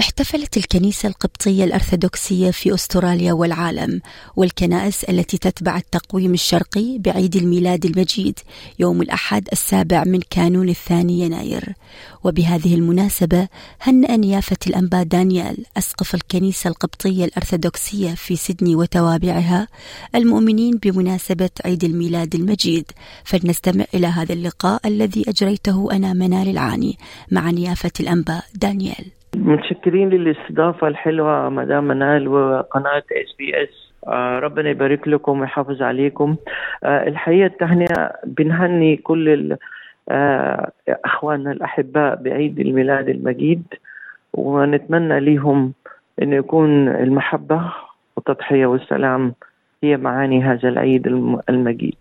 احتفلت الكنيسة القبطية الأرثوذكسية في أستراليا والعالم والكنائس التي تتبع التقويم الشرقي بعيد الميلاد المجيد يوم الأحد السابع من كانون الثاني يناير. وبهذه المناسبة هنأ نيافة الأنبا دانيال أسقف الكنيسة القبطية الأرثوذكسية في سيدني وتوابعها المؤمنين بمناسبة عيد الميلاد المجيد. فلنستمع إلى هذا اللقاء الذي أجريته أنا منال العاني مع نيافة الأنبا دانيال. متشكرين للاستضافة الحلوة مدام منال وقناة إس بي إس. ربنا يبارك لكم ويحافظ عليكم. آه الحقيقة التهنئة بنهني كل آه أخواننا الأحباء بعيد الميلاد المجيد ونتمنى لهم أن يكون المحبة والتضحية والسلام هي معاني هذا العيد المجيد.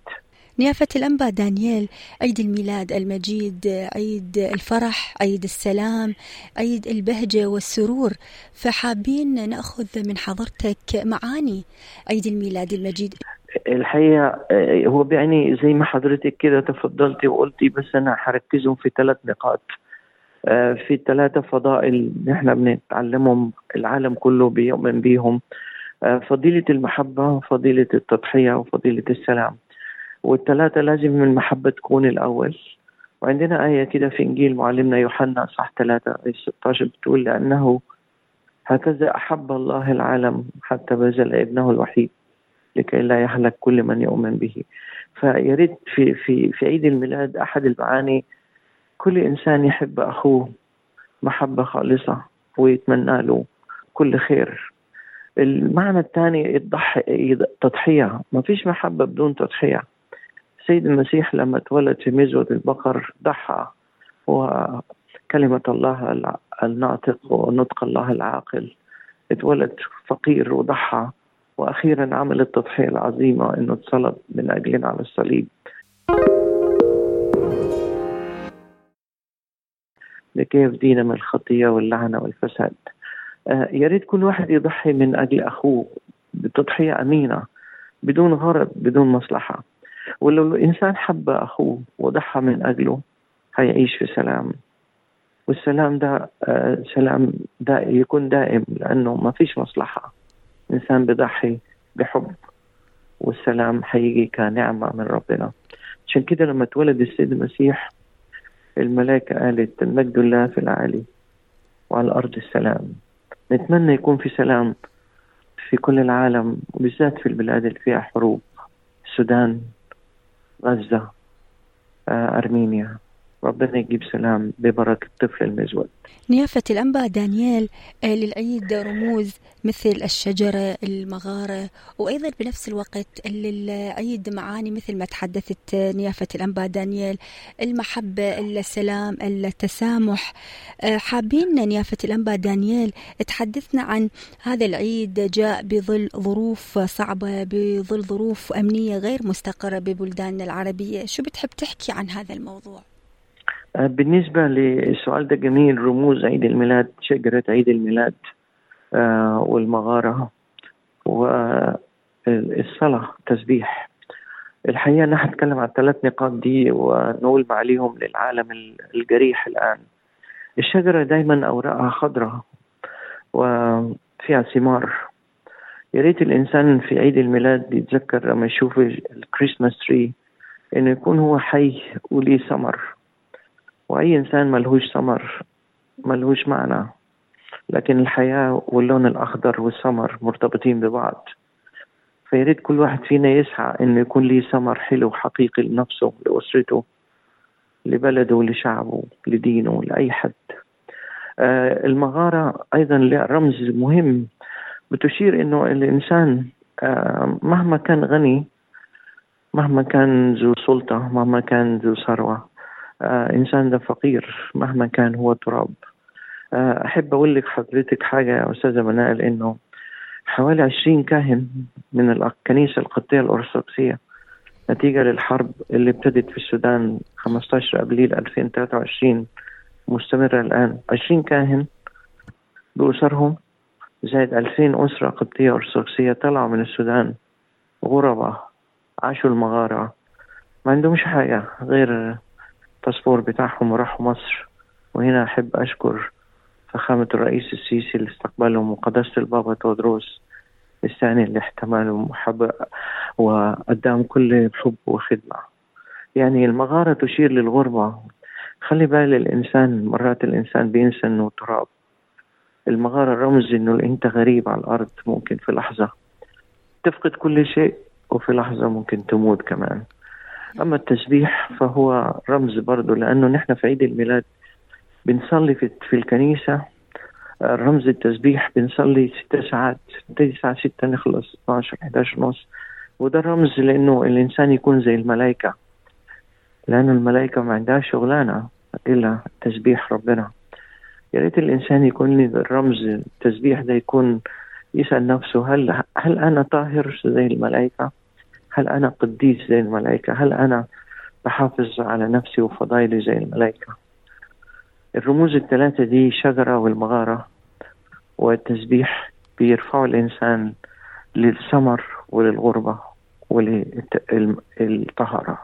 نيافة الأنبا دانيال عيد الميلاد المجيد عيد الفرح عيد السلام عيد البهجة والسرور. فحابين نأخذ من حضرتك معاني عيد الميلاد المجيد. الحقيقة هو بيعني زي ما حضرتك كده تفضلتي وقلتي بس أنا حركزهم في ثلاث نقاط. في ثلاثة فضائل نحن بنتعلمهم العالم كله بيؤمن بيهم. فضيلة المحبة فضيلة التضحية وفضيلة السلام. والثلاثة لازم المحبة تكون الأول. وعندنا آية كده في إنجيل معلمنا يوحنا صح 3 آية 16 بتقول لأنه هكذا أحب الله العالم حتى بذل ابنه الوحيد لكي لا يهلك كل من يؤمن به. فيا ريت في في في عيد الميلاد أحد المعاني كل إنسان يحب أخوه محبة خالصة ويتمنى له كل خير. المعنى الثاني الضحية تضحية. ما فيش محبة بدون تضحية. السيد المسيح لما تولد في مزود البقر ضحى وكلمة الله الناطق ونطق الله العاقل. اتولد فقير وضحى وأخيرا عمل التضحية العظيمة أنه اتصلب من أجلنا على الصليب. لكي يفدينا من الخطية واللعنة والفساد. آه يا ريت كل واحد يضحي من أجل أخوه بتضحية أمينة بدون غرض بدون مصلحة. ولو الإنسان حب أخوه وضحى من أجله هيعيش في سلام. والسلام ده آه سلام دا يكون دائم لأنه ما فيش مصلحة. الإنسان بضحي بحب والسلام هيجي كنعمة من ربنا. عشان كده لما اتولد السيد المسيح الملائكة قالت المجد الله في العالي وعلى الأرض السلام. نتمنى يكون في سلام في كل العالم وبالذات في البلاد اللي فيها حروب. السودان. غزة أرمينيا. ربنا يجيب سلام ببركة الطفل المزود. نيافة الأنبا دانيال للعيد رموز مثل الشجرة المغارة وأيضا بنفس الوقت للعيد معاني مثل ما تحدثت نيافة الأنبا دانيال المحبة السلام التسامح. حابين نيافة الأنبا دانيال تحدثنا عن هذا العيد جاء بظل ظروف صعبة بظل ظروف أمنية غير مستقرة ببلداننا العربية. شو بتحب تحكي عن هذا الموضوع؟ بالنسبة للسؤال ده جميل رموز عيد الميلاد شجرة عيد الميلاد آه والمغارة والصلاة تسبيح. الحقيقة أنا هتكلم عن الثلاث نقاط دي ونقول عليهم للعالم الجريح الآن. الشجرة دايما أوراقها خضراء وفيها ثمار. يا ريت الإنسان في عيد الميلاد يتذكر لما يشوف الكريسماس تري إنه يكون هو حي وليه ثمر. وأي إنسان ملهوش ثمر ملهوش معنى. لكن الحياة واللون الأخضر والثمر مرتبطين ببعض. فياريت كل واحد فينا يسعى إنه يكون ليه ثمر حلو حقيقي لنفسه لأسرته لبلده لشعبه لدينه لأي حد. آه المغارة أيضا لها رمز مهم. بتشير إنه الإنسان آه مهما كان غني مهما كان ذو سلطة مهما كان ذو ثروة آه إنسان ده فقير مهما كان هو تراب آه أحب أقول لك حضرتك حاجة يا أستاذة منال إنه حوالي عشرين كاهن من الكنيسة القبطية الأرثوذكسية نتيجة للحرب اللي ابتدت في السودان 15 أبريل 2023 مستمرة الآن. 20 كاهن بأسرهم زائد 2000 أسرة قبطية أرثوذكسية طلعوا من السودان غرباء عاشوا المغارة ما عندهمش حاجة غير الباسبور بتاعهم وراحوا مصر. وهنا أحب أشكر فخامة الرئيس السيسي اللي استقبلهم وقداسة البابا تودروس الثاني اللي احتملهم وحب وقدام كل حب وخدمة. يعني المغارة تشير للغربة. خلي بال الإنسان مرات الإنسان بينسى إنه تراب. المغارة رمز إنه أنت غريب على الأرض ممكن في لحظة تفقد كل شيء وفي لحظة ممكن تموت كمان. أما التسبيح فهو رمز برضه لأنه نحن في عيد الميلاد بنصلي في, في الكنيسة رمز التسبيح بنصلي ست ساعات الساعة ستة نخلص 12 11 ونص وده رمز لأنه الإنسان يكون زي الملائكة لأن الملائكة ما عندها شغلانة إلا تسبيح ربنا يا ريت الإنسان يكون الرمز التسبيح ده يكون يسأل نفسه هل هل أنا طاهر زي الملائكة؟ هل أنا قديس زي الملائكة؟ هل أنا بحافظ على نفسي وفضائلي زي الملائكة؟ الرموز الثلاثة دي شجرة والمغارة والتسبيح بيرفعوا الإنسان للثمر وللغربة وللطهارة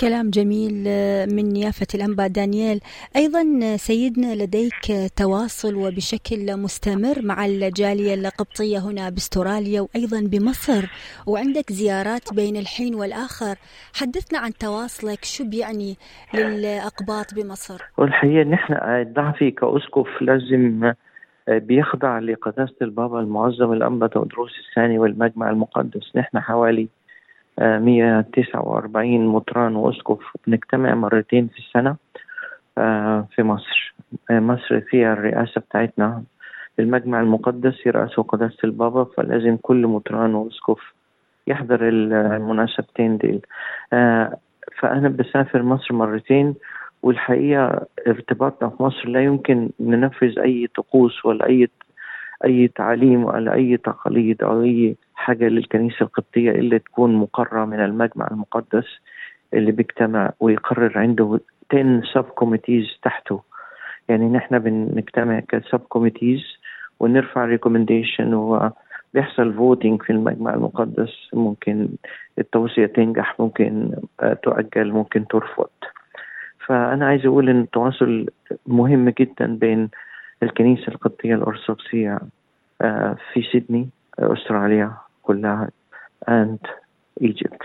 كلام جميل آه، من يافة الأنبا دانيال أيضا آه، سيدنا لديك تواصل وبشكل مستمر مع الجالية القبطية هنا باستراليا وأيضا بمصر وعندك زيارات بين الحين والآخر. حدثنا عن تواصلك شو بيعني للأقباط بمصر؟ والحقيقة نحن ضعفي كأسقف لازم آه، بيخضع لقداسة البابا المعظم الأنبا تودروس الثاني والمجمع المقدس. نحن حوالي 149 مطران وأسقف بنجتمع مرتين في السنة آه، في مصر. آه، مصر فيها الرئاسة بتاعتنا. المجمع المقدس يرأسه قداسة البابا فلازم كل مطران وأسقف يحضر المناسبتين دي آه، فأنا بسافر مصر مرتين والحقيقة ارتباطنا في مصر لا يمكن ننفذ أي طقوس ولا أي أي تعاليم ولا أي تقاليد أو أي حاجة للكنيسة القبطية إلا تكون مقرة من المجمع المقدس اللي بيجتمع ويقرر عنده 10 sub-committees تحته. يعني نحن بنجتمع ك sub-committees ونرفع recommendation وبيحصل voting في المجمع المقدس. ممكن التوصية تنجح ممكن تؤجل ممكن ترفض. فأنا عايز أقول إن التواصل مهم جدا بين الكنيسة القبطية الأرثوذكسية آه، في سيدني أستراليا. كلها. And Egypt.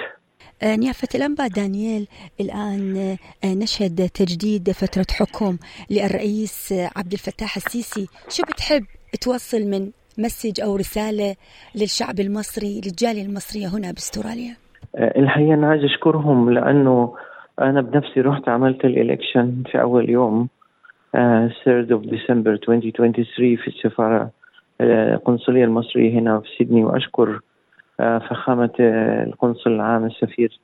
آه، نيافة الأنبا دانيال الآن آه، نشهد تجديد فترة حكم للرئيس عبد الفتاح السيسي. شو بتحب توصل من مسج أو رسالة للشعب المصري للجالية المصرية هنا بأستراليا؟ الحقيقة أنا عايز أشكرهم لأنه أنا بنفسي رحت عملت الإلكشن في أول يوم 3rd of December 2023 في السفارة القنصلية المصرية هنا في سيدني وأشكر آه، فخامة آه، القنصل العام السفير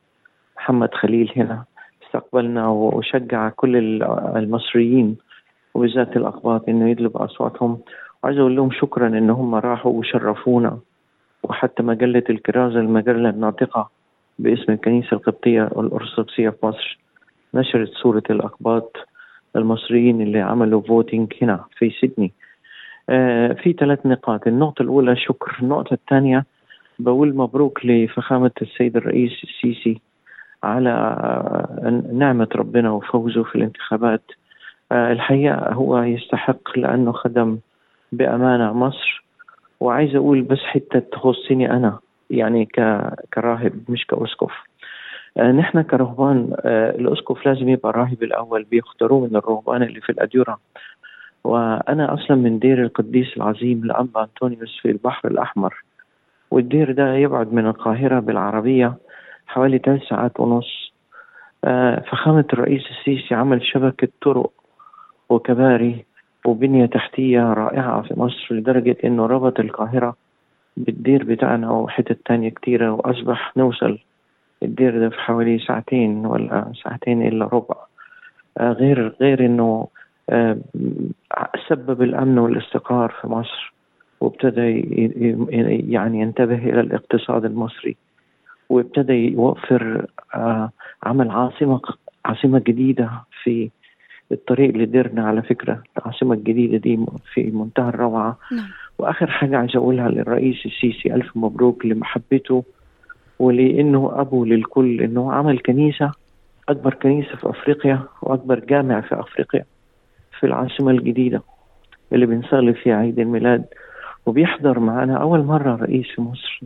محمد خليل هنا. استقبلنا وشجع كل المصريين وبالذات الأقباط إنه يدلوا أصواتهم. وعايز أقول لهم شكرا إن هم راحوا وشرفونا. وحتى مجلة الكرازة المجلة الناطقة باسم الكنيسة القبطية الأرثوذكسية في مصر نشرت صورة الأقباط المصريين اللي عملوا فوتينج هنا في سيدني. آه في ثلاث نقاط. النقطة الأولى شكر. النقطة الثانية بقول مبروك لفخامة السيد الرئيس السيسي على نعمة ربنا وفوزه في الانتخابات. آه الحقيقة هو يستحق لأنه خدم بأمانة مصر. وعايز أقول بس حتة تخصني أنا يعني كراهب مش كأسقف آه، نحن كرهبان آه، الاسقف لازم يبقى الراهب الأول بيختاروه من الرهبان اللي في الأديرة. وأنا أصلا من دير القديس العظيم لانبا انطونيوس في البحر الأحمر. والدير ده يبعد من القاهرة بالعربية حوالي ثلاث ساعات ونص. آه، فخامة الرئيس السيسي عمل شبكة طرق وكباري وبنية تحتية رائعة في مصر لدرجة إنه ربط القاهرة بالدير بتاعنا وحتت تانية كتيرة وأصبح نوصل الدير ده في حوالي ساعتين ولا ساعتين إلا ربع. آه، غير غير إنه آه، سبب الأمن والاستقرار في مصر. وابتدى يعني ينتبه إلى الاقتصاد المصري وابتدى يوفر آه، عمل عاصمة عاصمة جديدة في الطريق اللي درنا على فكرة. العاصمة الجديدة دي في منتهى الروعة. نعم. وآخر حاجة عايز أقولها للرئيس السيسي ألف مبروك لمحبته ولأنه أبو للكل أنه عمل كنيسة أكبر كنيسة في أفريقيا وأكبر جامع في أفريقيا في العاصمة الجديدة اللي بنصلي فيها عيد الميلاد. وبيحضر معنا أول مرة رئيس مصر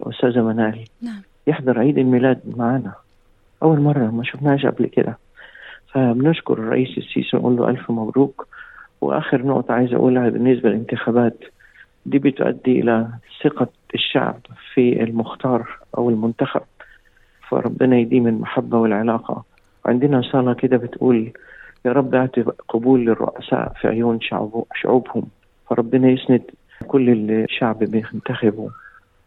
الأستاذة منال. نعم. يحضر عيد الميلاد معنا. أول مرة ما شفناش قبل كده. فبنشكر الرئيس السيسي ونقول له ألف مبروك. وآخر نقطة عايز أقولها بالنسبة للانتخابات. دي بتؤدي إلى ثقة الشعب في المختار أو المنتخب. فربنا يديم المحبة والعلاقة. عندنا صلاة كده بتقول يا رب اعطي قبول للرؤساء في عيون شعوبهم. فربنا يسند كل الشعب بينتخبوا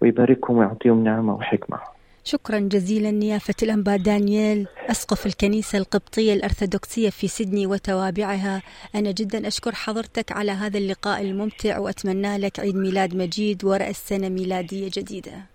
ويباركهم ويعطيهم نعمة وحكمة. شكرا جزيلا نيافة الأنبا دانييل أسقف الكنيسة القبطية الأرثوذكسية في سيدني وتوابعها. أنا جدا أشكر حضرتك على هذا اللقاء الممتع وأتمنى لك عيد ميلاد مجيد ورأس سنة ميلادية جديدة.